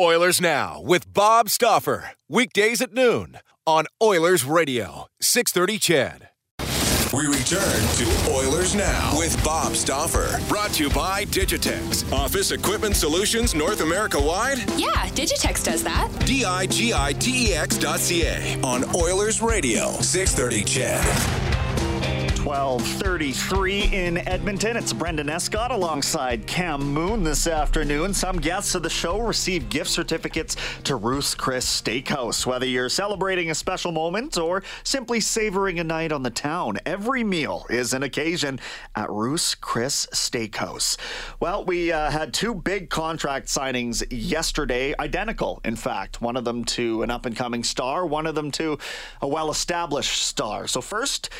Oilers Now with Bob Stauffer. Weekdays at noon on Oilers Radio, 630 CHED. We return to Oilers Now with Bob Stauffer. Brought to you by Digitex. Office Equipment Solutions North America wide? Yeah, Digitex does that. D I G I T E X dot C A on Oilers Radio, 630 CHED. 1233 in Edmonton. It's Brendan Escott alongside Cam Moon this afternoon. Some guests of the show receive gift certificates to Ruth's Chris Steakhouse. Whether you're celebrating a special moment or simply savoring a night on the town, every meal is an occasion at Ruth's Chris Steakhouse. Well, we uh, had two big contract signings yesterday, identical, in fact. One of them to an up and coming star, one of them to a well established star. So, first,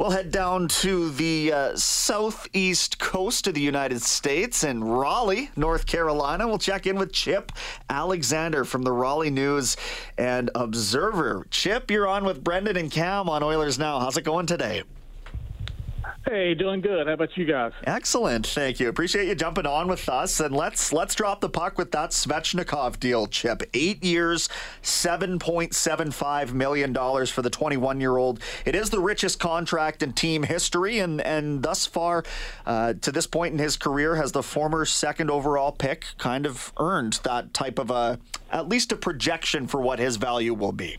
We'll head down to the uh, southeast coast of the United States in Raleigh, North Carolina. We'll check in with Chip Alexander from the Raleigh News and Observer. Chip, you're on with Brendan and Cam on Oilers Now. How's it going today? Hey, doing good. How about you guys? Excellent, thank you. Appreciate you jumping on with us. And let's let's drop the puck with that Svechnikov deal, Chip. Eight years, seven point seven five million dollars for the twenty one year old. It is the richest contract in team history, and and thus far, uh, to this point in his career, has the former second overall pick kind of earned that type of a at least a projection for what his value will be.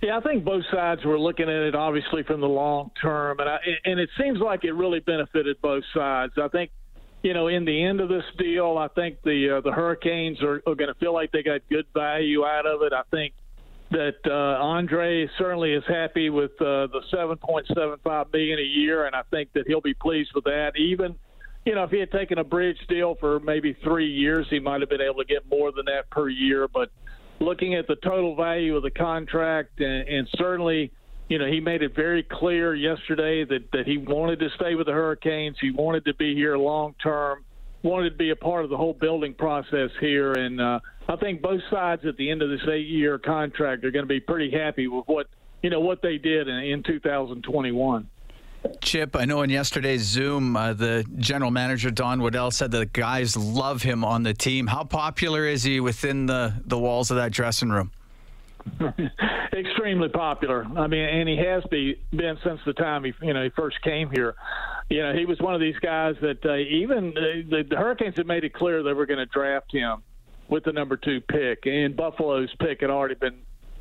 Yeah, I think both sides were looking at it obviously from the long term, and I, and it seems like it really benefited both sides. I think, you know, in the end of this deal, I think the uh, the Hurricanes are, are going to feel like they got good value out of it. I think that uh, Andre certainly is happy with uh, the 7.75 million a year, and I think that he'll be pleased with that. Even, you know, if he had taken a bridge deal for maybe three years, he might have been able to get more than that per year, but looking at the total value of the contract, and, and certainly, you know, he made it very clear yesterday that, that he wanted to stay with the Hurricanes. He wanted to be here long term, wanted to be a part of the whole building process here. And uh, I think both sides at the end of this eight year contract are going to be pretty happy with what, you know, what they did in, in 2021. Chip, I know in yesterday's Zoom, uh, the general manager Don Waddell said that the guys love him on the team. How popular is he within the, the walls of that dressing room? Extremely popular. I mean, and he has be, been since the time he you know he first came here. You know, he was one of these guys that uh, even uh, the, the Hurricanes had made it clear they were going to draft him with the number two pick, and Buffalo's pick had already been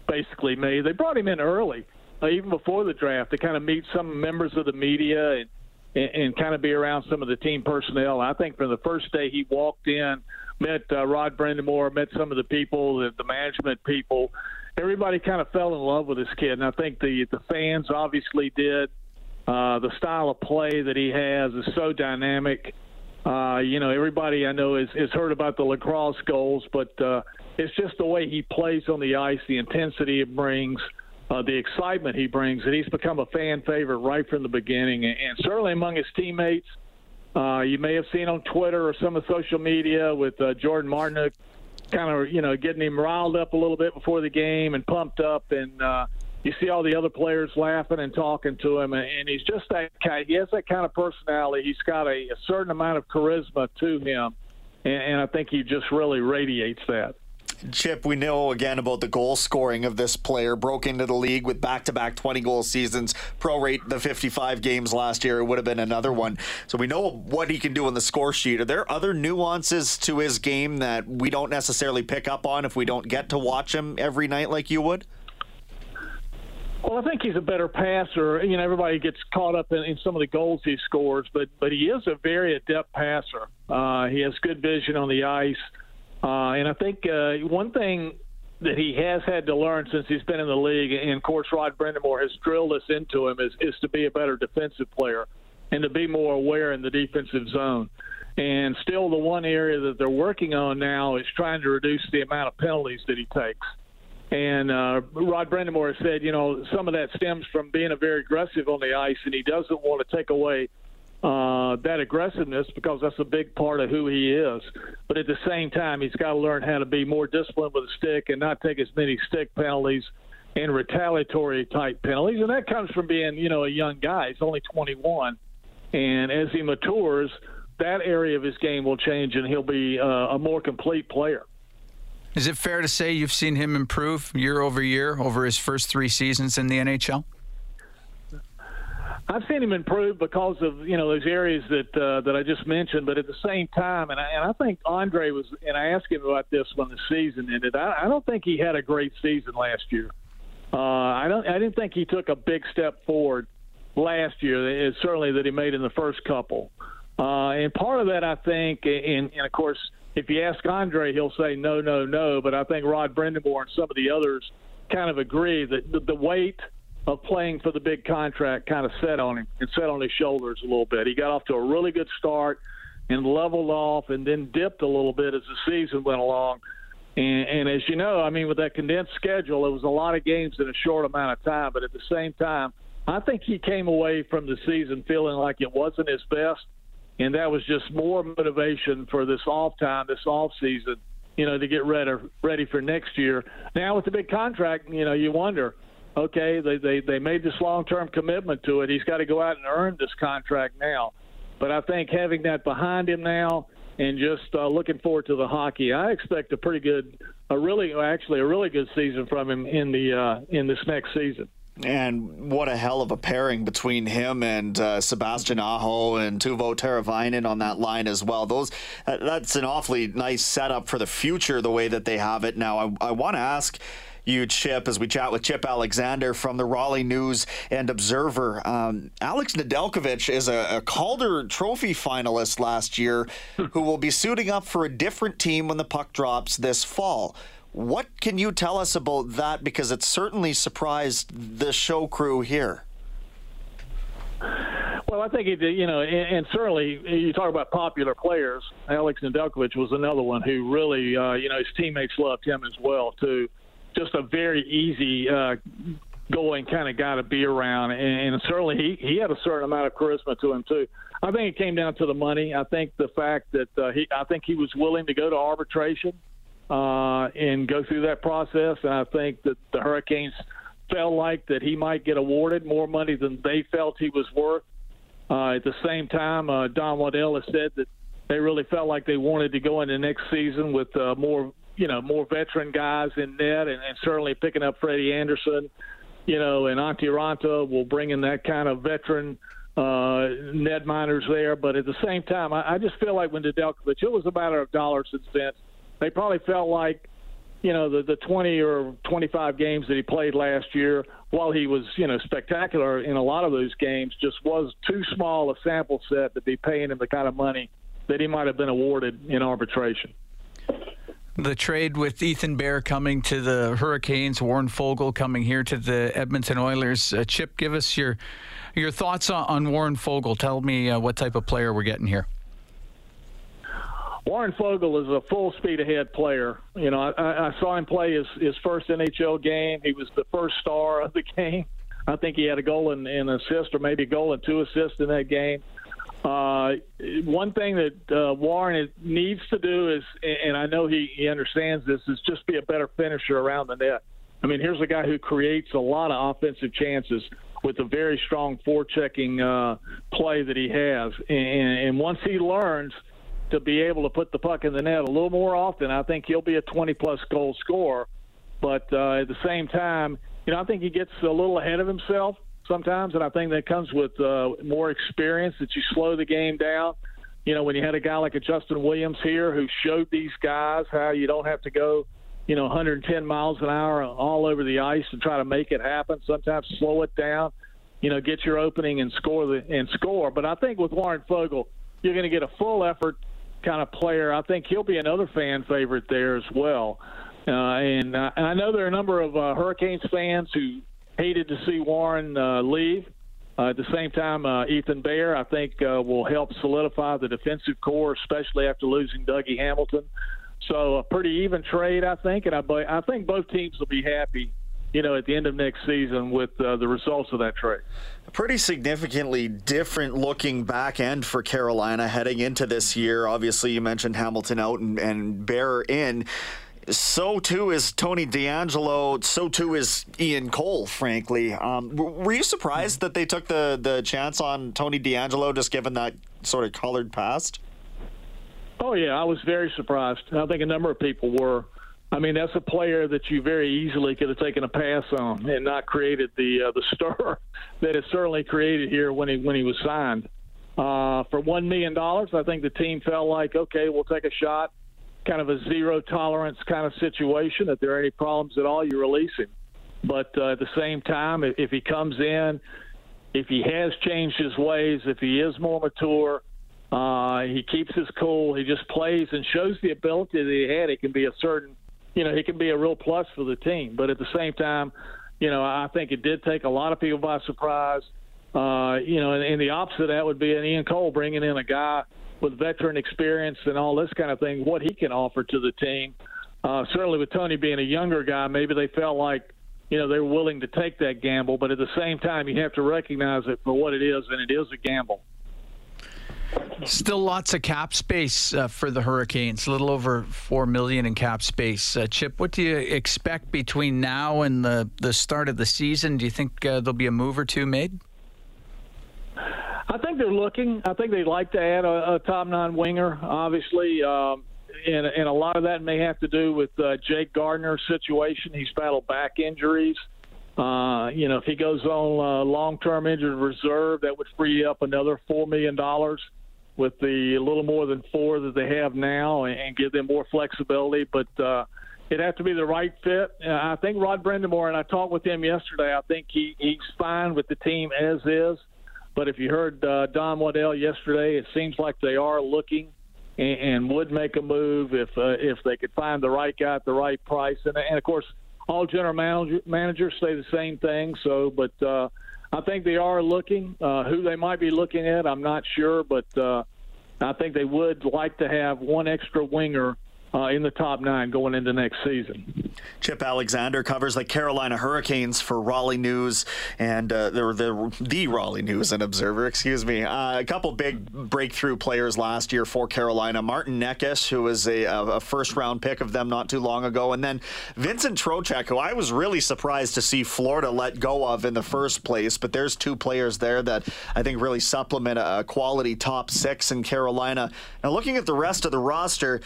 basically made. They brought him in early uh, even before the draft, to kind of meet some members of the media and, and, and kind of be around some of the team personnel. I think from the first day he walked in, met uh, Rod Brind'Amour, met some of the people, the, the management people. Everybody kind of fell in love with this kid, and I think the the fans obviously did. Uh, the style of play that he has is so dynamic. Uh, you know, everybody I know has, has heard about the lacrosse goals, but uh, it's just the way he plays on the ice, the intensity it brings uh, the excitement he brings, and he's become a fan favorite right from the beginning, and, certainly among his teammates. Uh, you may have seen on Twitter or some of social media with uh, Jordan Martinook kind of, you know, getting him riled up a little bit before the game and pumped up, and uh, you see all the other players laughing and talking to him, and, and he's just that kind. He has that kind of personality. He's got a, a certain amount of charisma to him, and, and I think he just really radiates that. Chip, we know again about the goal scoring of this player. Broke into the league with back to back 20 goal seasons. Pro rate the 55 games last year. It would have been another one. So we know what he can do on the score sheet. Are there other nuances to his game that we don't necessarily pick up on if we don't get to watch him every night like you would? Well, I think he's a better passer. You know, everybody gets caught up in, in some of the goals he scores, but but he is a very adept passer. Uh, he has good vision on the ice. Uh, and I think uh, one thing that he has had to learn since he's been in the league, and of course Rod Brind'Amour has drilled this into him, is, is to be a better defensive player and to be more aware in the defensive zone. And still, the one area that they're working on now is trying to reduce the amount of penalties that he takes. And uh, Rod Brind'Amour has said, you know, some of that stems from being a very aggressive on the ice, and he doesn't want to take away uh, that aggressiveness because that's a big part of who he is. But at the same time, he's got to learn how to be more disciplined with a stick and not take as many stick penalties and retaliatory type penalties. And that comes from being, you know, a young guy. He's only 21. And as he matures, that area of his game will change and he'll be uh, a more complete player. Is it fair to say you've seen him improve year over year over his first three seasons in the NHL? I've seen him improve because of you know those areas that uh, that I just mentioned, but at the same time, and I, and I think Andre was, and I asked him about this when the season ended. I, I don't think he had a great season last year. Uh, I don't. I didn't think he took a big step forward last year. Certainly that he made in the first couple, uh, and part of that I think, and, and of course, if you ask Andre, he'll say no, no, no. But I think Rod Brind'Amour and some of the others kind of agree that the, the weight of playing for the big contract kind of set on him and set on his shoulders a little bit. He got off to a really good start and leveled off and then dipped a little bit as the season went along. And, and as you know, I mean, with that condensed schedule, it was a lot of games in a short amount of time. But at the same time, I think he came away from the season feeling like it wasn't his best, and that was just more motivation for this off time, this off season, you know, to get ready ready for next year. Now with the big contract, you know, you wonder okay, they, they, they made this long term commitment to it. He's got to go out and earn this contract now. But I think having that behind him now and just uh, looking forward to the hockey, I expect a pretty good, a really, actually, a really good season from him in the uh, in this next season. And what a hell of a pairing between him and uh, Sebastian Aho and Teuvo Teravainen on that line as well. Those uh, that's an awfully nice setup for the future the way that they have it now. I, I want to ask you, Chip, as we chat with Chip Alexander from the Raleigh News and Observer. Um, Alex Nedeljkovic is a, a Calder Trophy finalist last year who will be suiting up for a different team when the puck drops this fall. What can you tell us about that? Because it certainly surprised the show crew here. Well, I think it, you know, and, and certainly you talk about popular players. Alex Nedeljkovic was another one who really, uh, you know, his teammates loved him as well too just a very easy uh, going kind of guy to be around, and, and certainly he he had a certain amount of charisma to him too. I think it came down to the money. I think the fact that uh, he, I think he was willing to go to arbitration uh, and go through that process, and I think that the Hurricanes felt like that he might get awarded more money than they felt he was worth. Uh, at the same time, uh, Don Waddell has said that they really felt like they wanted to go into next season with uh, more you know more veteran guys in net, and, and certainly picking up Freddie Andersen, you know, and Antti Raanta will bring in that kind of veteran uh, netminders there. But at the same time, I, I just feel like when Nedeljkovic, it was a matter of dollars and cents. They probably felt like, you know, the the 20 or 25 games that he played last year, while he was, you know, spectacular in a lot of those games, just was too small a sample set to be paying him the kind of money that he might have been awarded in arbitration. The trade with Ethan Bear coming to the Hurricanes, Warren Foegele coming here to the Edmonton Oilers. Uh, Chip, give us your your thoughts on, on Warren Foegele. Tell me uh, what type of player we're getting here. Warren Foegele is a full speed ahead player. You know, I, I saw him play his, his first NHL game. He was the first star of the game. I think he had a goal and an assist, or maybe a goal and two assists in that game. Uh, one thing that uh, Warren needs to do is, and I know he, he understands this, is just be a better finisher around the net. I mean, here's a guy who creates a lot of offensive chances with a very strong forechecking uh, play that he has, and, and once he learns to be able to put the puck in the net a little more often. I think he'll be a 20 plus goal scorer. But uh, at the same time, you know, I think he gets a little ahead of himself sometimes, and I think that comes with uh, more experience that you slow the game down. You know, when you had a guy like a Justin Williams here who showed these guys how you don't have to go, you know, 110 miles an hour all over the ice and try to make it happen. Sometimes slow it down, you know, get your opening and score the and score. But I think with Warren Foegele, you're going to get a full effort kind of player. I think he'll be another fan favorite there as well. Uh, and, uh, and I know there are a number of uh, Hurricanes fans who hated to see Warren uh, leave. Uh, at the same time, uh, Ethan Bear, I think, uh, will help solidify the defensive core, especially after losing Dougie Hamilton. So a pretty even trade, I think, and I, I think both teams will be happy, you know, at the end of next season with uh, the results of that trade. Pretty significantly different looking back end for Carolina heading into this year. Obviously, you mentioned Hamilton out and, and Bear in so too is Tony DeAngelo. So too is Ian Cole. Frankly, um, were you surprised that they took the the chance on Tony DeAngelo, just given that sort of colored past? Oh yeah, I was very surprised. I think a number of people were. I mean, that's a player that you very easily could have taken a pass on and not created the uh, the stir that it certainly created here when he when he was signed. Uh, for one million dollars, I think the team felt like, okay, we'll take a shot kind of a zero tolerance kind of situation. If there are any problems at all, you release him. But uh, at the same time, if, if he comes in, if he has changed his ways, if he is more mature, uh, he keeps his cool, he just plays and shows the ability that he had, it can be a certain, you know, he can be a real plus for the team. But at the same time, you know, I think it did take a lot of people by surprise. Uh, you know, and, and the opposite of that would be an Ian Cole bringing in a guy – with veteran experience and all this kind of thing, what he can offer to the team. Uh, certainly, with Tony being a younger guy, maybe they felt like you know they were willing to take that gamble. But at the same time, you have to recognize it for what it is, and it is a gamble. Still lots of cap space uh, for the Hurricanes. A little over four million in cap space. Uh, Chip, what do you expect between now and the the start of the season? Do you think uh, there'll be a move or two made? I think they're looking. I think they'd like to add a, a top nine winger, obviously. Um, and, and a lot of that may have to do with uh, Jake Gardiner's situation. He's battled back injuries. Uh, you know, if he goes on uh, long-term injured reserve, that would free up another four million dollars with the little more than four that they have now, and, and give them more flexibility. But uh, it'd have to be the right fit. Uh, I think Rod Brind'Amour, and I talked with him yesterday. I think he he's fine with the team as is. But if you heard uh, Don Waddell yesterday, it seems like they are looking and, and would make a move if uh, if they could find the right guy at the right price. And, and of course, all general manager, managers say the same thing. So, but uh, I think they are looking. Uh, who they might be looking at, I'm not sure, but uh, I think they would like to have one extra winger uh, in the top nine going into next season. Chip Alexander covers the Carolina Hurricanes for Raleigh News and uh, the, the, the Raleigh News and Observer, excuse me. Uh, a couple big breakthrough players last year for Carolina. Martin Necas, who was a, a, first round pick of them not too long ago, and then Vincent Trocheck, who I was really surprised to see Florida let go of in the first place. But there's two players there that I think really supplement a quality top six in Carolina. Now, looking at the rest of the roster,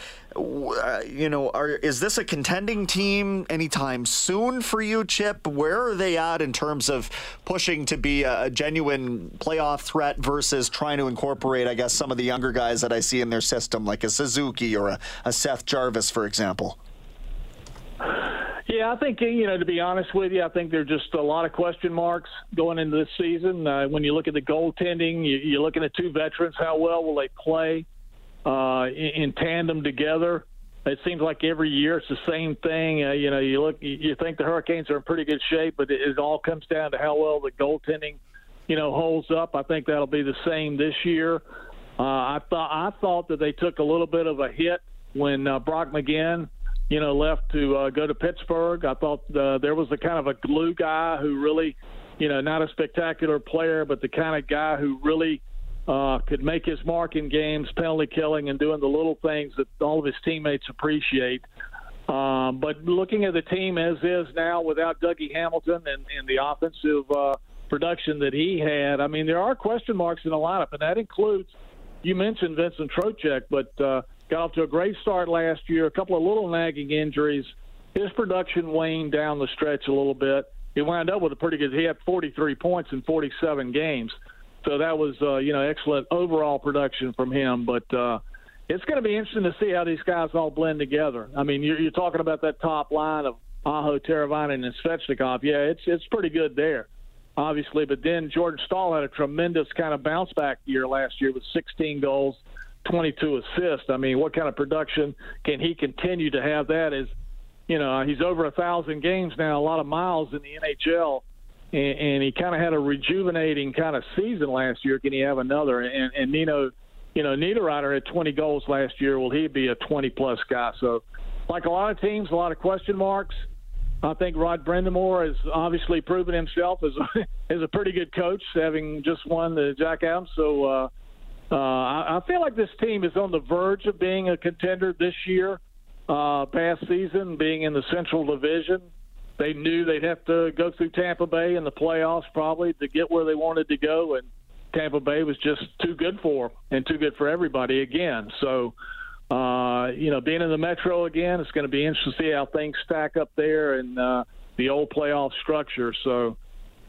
uh, you know, are, is this a contending team anytime soon for you, Chip? Where are they at in terms of pushing to be a, a genuine playoff threat versus trying to incorporate, I guess, some of the younger guys that I see in their system, like a Suzuki or a, a Seth Jarvis, for example? Yeah, I think you know. To be honest with you, I think there's just a lot of question marks going into this season. Uh, when you look at the goaltending, you, you're looking at two veterans. How well will they play? uh, in, in tandem together. It seems like every year it's the same thing. Uh, you know, you look, you think the Hurricanes are in pretty good shape, but it, it all comes down to how well the goaltending, you know, holds up. I think that'll be the same this year. Uh, I thought I thought that they took a little bit of a hit when uh, Brock McGinn, you know, left to uh, go to Pittsburgh. I thought uh, there was a kind of a glue guy who really, you know, not a spectacular player, but the kind of guy who really uh, could make his mark in games, penalty killing, and doing the little things that all of his teammates appreciate. Um, but looking at the team as is now without Dougie Hamilton and, and the offensive uh, production that he had, I mean, there are question marks in the lineup, and that includes you mentioned Vincent Trocheck, but uh, got off to a great start last year. A couple of little nagging injuries. His production waned down the stretch a little bit. He wound up with a pretty good. He had 43 points in 47 games, so that was uh, you know excellent overall production from him. But uh, it's going to be interesting to see how these guys all blend together. I mean, you're, you're talking about that top line of Aho, Teravainen, and Svechnikov. Yeah, it's it's pretty good there, obviously. But then Jordan Staal had a tremendous kind of bounce back year last year with 16 goals, 22 assists. I mean, what kind of production can he continue to have? That is, you know, he's over a thousand games now, a lot of miles in the NHL. And, and he kind of had a rejuvenating kind of season last year. Can he have another? And, and Nino, you know, Niederreiter had 20 goals last year. Will he be a 20 plus guy? So, like a lot of teams, a lot of question marks. I think Rod Brind'Amour has obviously proven himself as a, as a pretty good coach, having just won the Jack Adams. So uh, uh, I, I feel like this team is on the verge of being a contender this year. Uh, past season, being in the Central Division, they knew they'd have to go through Tampa Bay in the playoffs probably to get where they wanted to go, and Tampa Bay was just too good for them and too good for everybody again. So uh, you know, being in the Metro again, it's going to be interesting to see how things stack up there and uh, the old playoff structure. So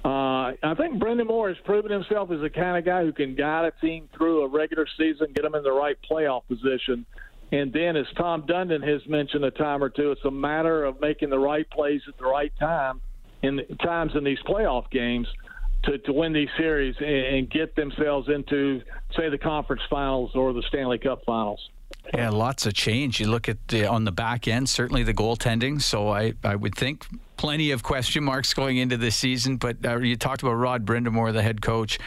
uh, I think Brind'Amour has proven himself as the kind of guy who can guide a team through a regular season, get them in the right playoff position. And then, as Tom Dundon has mentioned a time or two, it's a matter of making the right plays at the right time in times in these playoff games to, to win these series and, and get themselves into, say, the conference finals or the Stanley Cup finals. Yeah, lots of change. You look at the, on the back end, certainly the goaltending. So I, I would think plenty of question marks going into this season. But uh, you talked about Rod Brind'Amour, the head coach.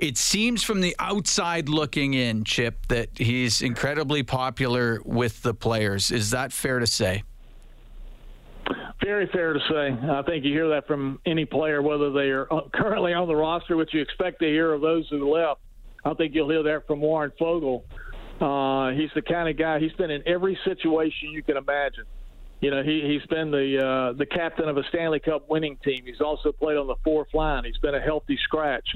It seems from the outside looking in, Chip, that he's incredibly popular with the players. Is that fair to say? Very fair to say. I think you hear that from any player, whether they are uh, currently on the roster, which you expect to hear of those who left. I think you'll hear that from Warren Foegele uh, he's the kind of guy. He's been in every situation you can imagine. You know, he he's been the uh, the captain of a Stanley Cup winning team. He's also played on the fourth line. He's been a healthy scratch.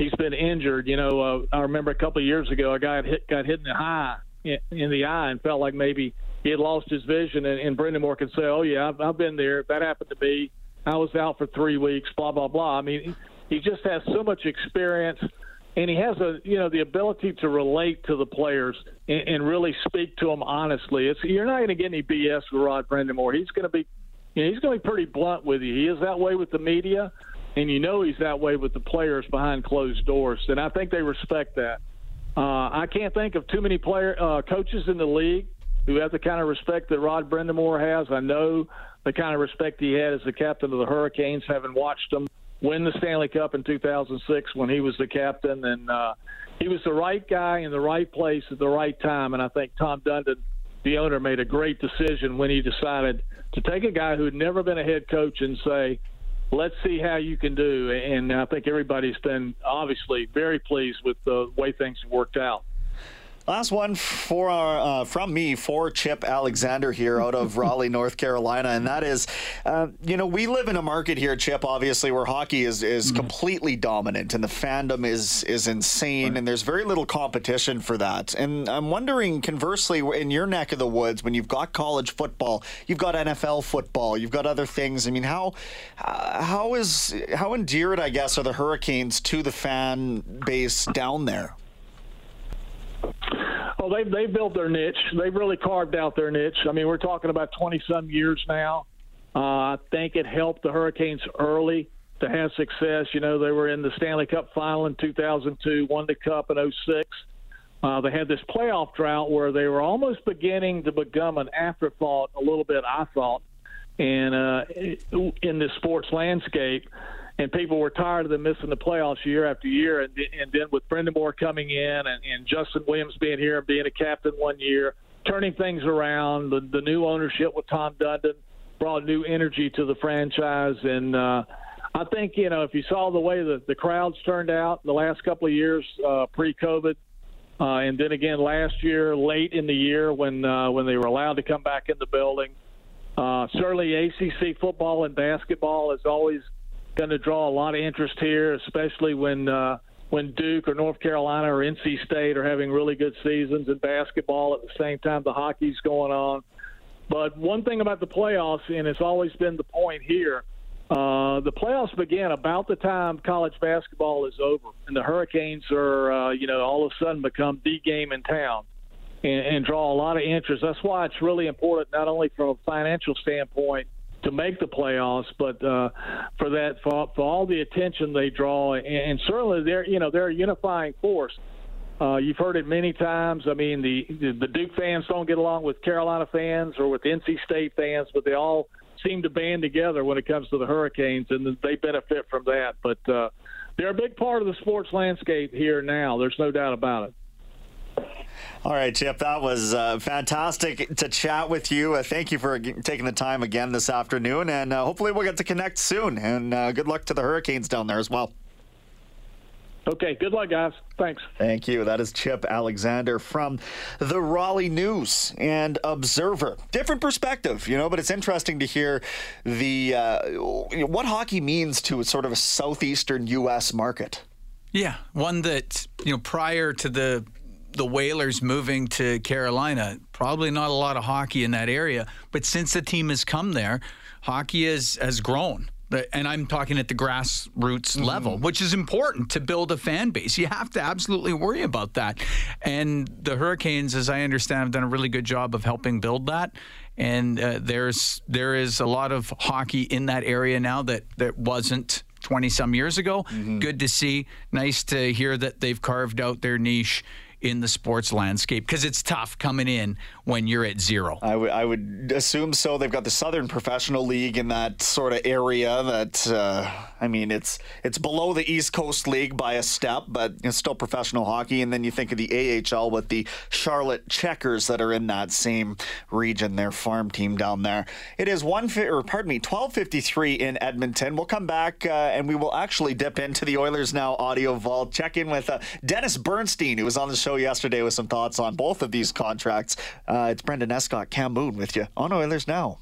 He's been injured. You know, uh, I remember a couple of years ago, a guy hit, got hit in the eye in, the eye and felt like maybe he had lost his vision. And, and Brind'Amour can say, "Oh yeah, I've, I've been there. That happened to me. I was out for three weeks. Blah blah blah." I mean, he just has so much experience and he has a you know the ability to relate to the players and, and really speak to them honestly. It's you're not going to get any BS with Rod Brind'Amour. He's going to be you know, he's going to be pretty blunt with you. He is that way with the media, and you know he's that way with the players behind closed doors. And I think they respect that. Uh, I can't think of too many player uh, coaches in the league who have the kind of respect that Rod Brind'Amour has. I know the kind of respect he had as the captain of the Hurricanes, having watched them win the Stanley Cup in 2006 when he was the captain, and uh, he was the right guy in the right place at the right time. And I think Tom Dundon, the owner, made a great decision when he decided to take a guy who had never been a head coach and say, "Let's see how you can do." And I think everybody's been obviously very pleased with the way things worked out. Last one for uh, from me for Chip Alexander here out of Raleigh, North Carolina, and that is, uh, you know, we live in a market here, Chip, obviously, where hockey is is mm-hmm. completely dominant, and the fandom is is insane, right. and there's very little competition for that. And I'm wondering, conversely, in your neck of the woods, when you've got college football, you've got NFL football, you've got other things. I mean, how uh, how is how endeared, I guess, are the Hurricanes to the fan base down there? Well, they've they've built their niche. They've really carved out their niche. I mean, we're talking about 20 some years now. Uh, I think it helped the Hurricanes early to have success. You know, they were in the Stanley Cup final in 2002, won the Cup in 06. Uh, they had this playoff drought where they were almost beginning to become an afterthought a little bit, I thought, and uh, in this sports landscape and people were tired of them missing the playoffs year after year. And, and then with Brind'Amour coming in and, and Justin Williams being here and being a captain one year, turning things around, the, the new ownership with Tom Dundon brought new energy to the franchise. And uh, I think, you know, if you saw the way the, the crowds turned out the last couple of years uh, pre COVID, uh, and then again last year, late in the year when uh, when they were allowed to come back in the building. Uh, certainly, ACC football and basketball has always going to draw a lot of interest here, especially when uh, when Duke or North Carolina or NC State are having really good seasons in basketball at the same time the hockey's going on. But one thing about the playoffs, and it's always been the point here, uh, the playoffs begin about the time college basketball is over, and the Hurricanes are, uh, you know, all of a sudden become the game in town and, and draw a lot of interest. That's why it's really important, not only from a financial standpoint to make the playoffs, but uh, for that for, for all the attention they draw, and, and certainly they're you know they're a unifying force. Uh, you've heard it many times. I mean, the the Duke fans don't get along with Carolina fans or with NC State fans, but they all seem to band together when it comes to the Hurricanes, and they benefit from that. But uh, they're a big part of the sports landscape here now. There's no doubt about it. All right, Chip, that was uh, fantastic to chat with you. Uh, thank you for taking the time again this afternoon, and uh, hopefully we'll get to connect soon. And uh, good luck to the Hurricanes down there as well. Okay, good luck, guys. Thanks. Thank you. That is Chip Alexander from the Raleigh News and Observer. Different perspective, you know, but it's interesting to hear the uh, what hockey means to sort of a southeastern U.S. market. Yeah, one that you know prior to the the Whalers moving to Carolina, probably not a lot of hockey in that area. But since the team has come there, hockey has, has grown. And I'm talking at the grassroots mm-hmm. level, which is important to build a fan base. You have to absolutely worry about that. And the Hurricanes, as I understand, have done a really good job of helping build that. And uh, there's there is a lot of hockey in that area now that, that wasn't 20 some years ago. Mm-hmm. Good to see. Nice to hear that they've carved out their niche in the sports landscape? Because it's tough coming in when you're at zero. I, w- I would assume so. They've got the Southern Professional League in that sort of area. That uh, I mean, it's it's below the East Coast League by a step, but it's still professional hockey. And then you think of the AHL with the Charlotte Checkers that are in that same region. Their farm team down there. It is one or pardon me, twelve fifty three in Edmonton. We'll come back uh, and we will actually dip into the Oilers now audio vault. Check in with uh, Dennis Bernstein, who was on the show yesterday with some thoughts on both of these contracts. Uh, it's Brendan Escott, Cam Moon with you on Oilers Now.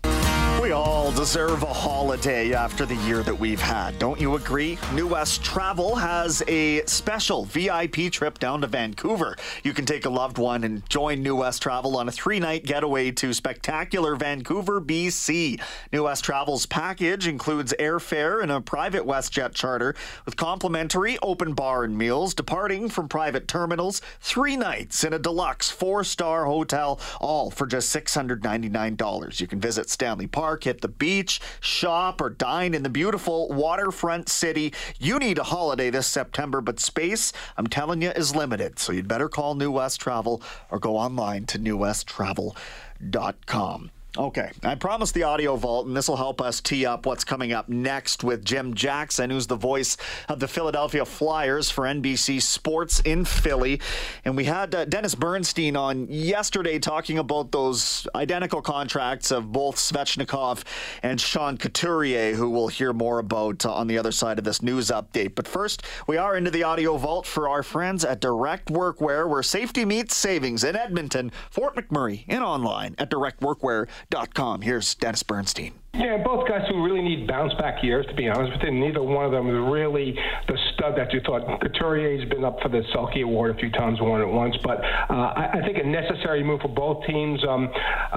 We all deserve a holiday after the year that we've had, don't you agree? New West Travel has a special VIP trip down to Vancouver. You can take a loved one and join New West Travel on a three night getaway to spectacular Vancouver, BC. New West Travel's package includes airfare and a private WestJet charter with complimentary open bar and meals, departing from private terminals, three nights in a deluxe four star hotel, all for just $699. You can visit Stanley Park park, hit the beach, shop, or dine in the beautiful waterfront city. You need a holiday this September, but space, I'm telling you, is limited. So you'd better call New West Travel or go online to newwesttravel.com. Okay, I promised the audio vault, and this will help us tee up what's coming up next with Jim Jackson, who's the voice of the Philadelphia Flyers for NBC Sports in Philly. And we had uh, Dennis Bernstein on yesterday talking about those identical contracts of both Svechnikov and Sean Couturier, who we'll hear more about uh, on the other side of this news update. But first, we are into the audio vault for our friends at Direct Workwear, where safety meets savings in Edmonton, Fort McMurray, and online at Direct directworkwear.com com. Here's Dennis Bernstein. Yeah, both guys who really need bounce back years, to be honest with you. Neither one of them is really the stud that you thought. Couturier's been up for the Selke Award a few times, won it once, but uh, I, I, think a necessary move for both teams. Um,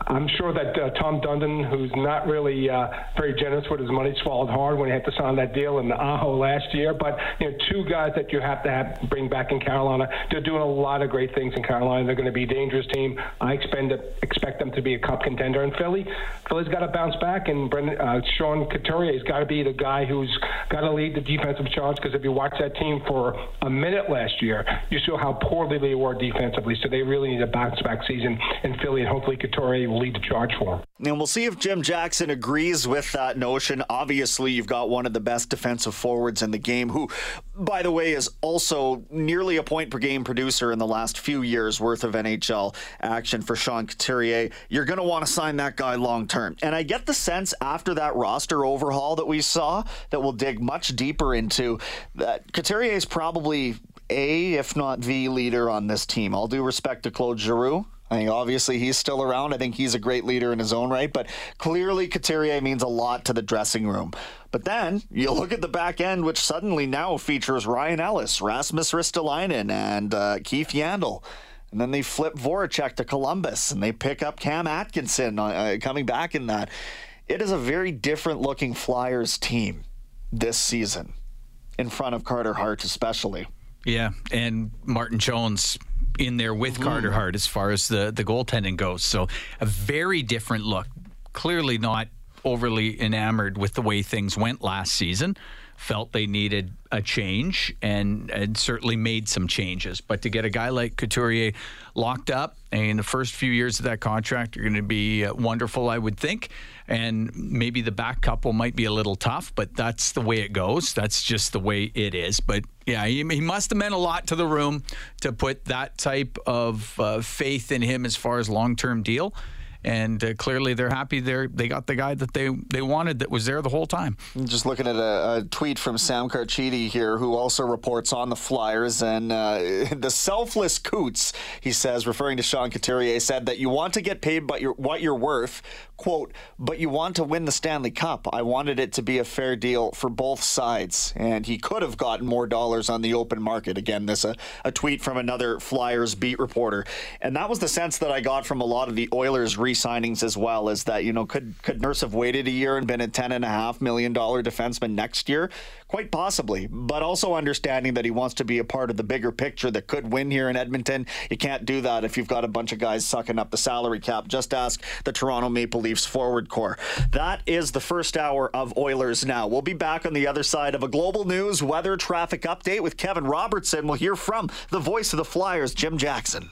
I'm sure that uh, Tom Dundon, who's not really uh, very generous with his money, swallowed hard when he had to sign that deal in the Aho last year. But you know, two guys that you have to have, bring back in Carolina. They're doing a lot of great things in Carolina. They're going to be a dangerous team. I expect, expect them to be a cup contender in Philly. Philly's got to bounce back and Brendan, uh, Sean Couturier has got to be the guy who's got to lead the defensive charge because if you watch that team for a minute last year, you saw how poorly they were defensively. So they really need a bounce back season in Philly, and hopefully Couturier will lead the charge for them. And we'll see if Jim Jackson agrees with that notion. Obviously, you've got one of the best defensive forwards in the game, who, by the way, is also nearly a point per game producer in the last few years worth of NHL action for Sean Couturier. You're going to want to sign that guy long term. And I get the sense after that roster overhaul that we saw that we'll dig much deeper into that Couturier is probably a, if not the leader on this team. All due respect to Claude Giroux. I mean, obviously he's still around. I think he's a great leader in his own right, but clearly Couturier means a lot to the dressing room. But then you look at the back end, which suddenly now features Ryan Ellis, Rasmus Ristolainen, and uh, Keith Yandle. And then they flip Voracek to Columbus, and they pick up Cam Atkinson uh, uh, coming back in that. It is a very different looking Flyers team this season, in front of Carter Hart especially. Yeah, and Martin Jones in there with mm-hmm. Carter Hart as far as the the goaltending goes. So a very different look. Clearly not overly enamored with the way things went last season. Felt they needed a change and, and certainly made some changes. But to get a guy like Couturier locked up in the first few years of that contract are going to be uh, wonderful, I would think. And maybe the back couple might be a little tough, but that's the way it goes. That's just the way it is. But yeah, he, he must have meant a lot to the room to put that type of uh, faith in him as far as long term deal and uh, clearly they're happy they they got the guy that they they wanted that was there the whole time. Just looking at a, a tweet from Sam Carchidi here, who also reports on the Flyers and uh, the selfless Coots. He says, referring to Sean Couturier, said that you want to get paid, but you're, what you're worth. Quote, but you want to win the Stanley Cup. I wanted it to be a fair deal for both sides, and he could have gotten more dollars on the open market. Again, this a, a tweet from another Flyers beat reporter, and that was the sense that I got from a lot of the Oilers re-signings as well. Is that you know could could Nurse have waited a year and been a ten and a half million dollar defenseman next year? Quite possibly, but also understanding that he wants to be a part of the bigger picture that could win here in Edmonton. You can't do that if you've got a bunch of guys sucking up the salary cap. Just ask the Toronto Maple Leafs forward core. That is the first hour of Oilers Now. We'll be back on the other side of a global news weather traffic update with Kevin Robertson. We'll hear from the voice of the Flyers, Jim Jackson.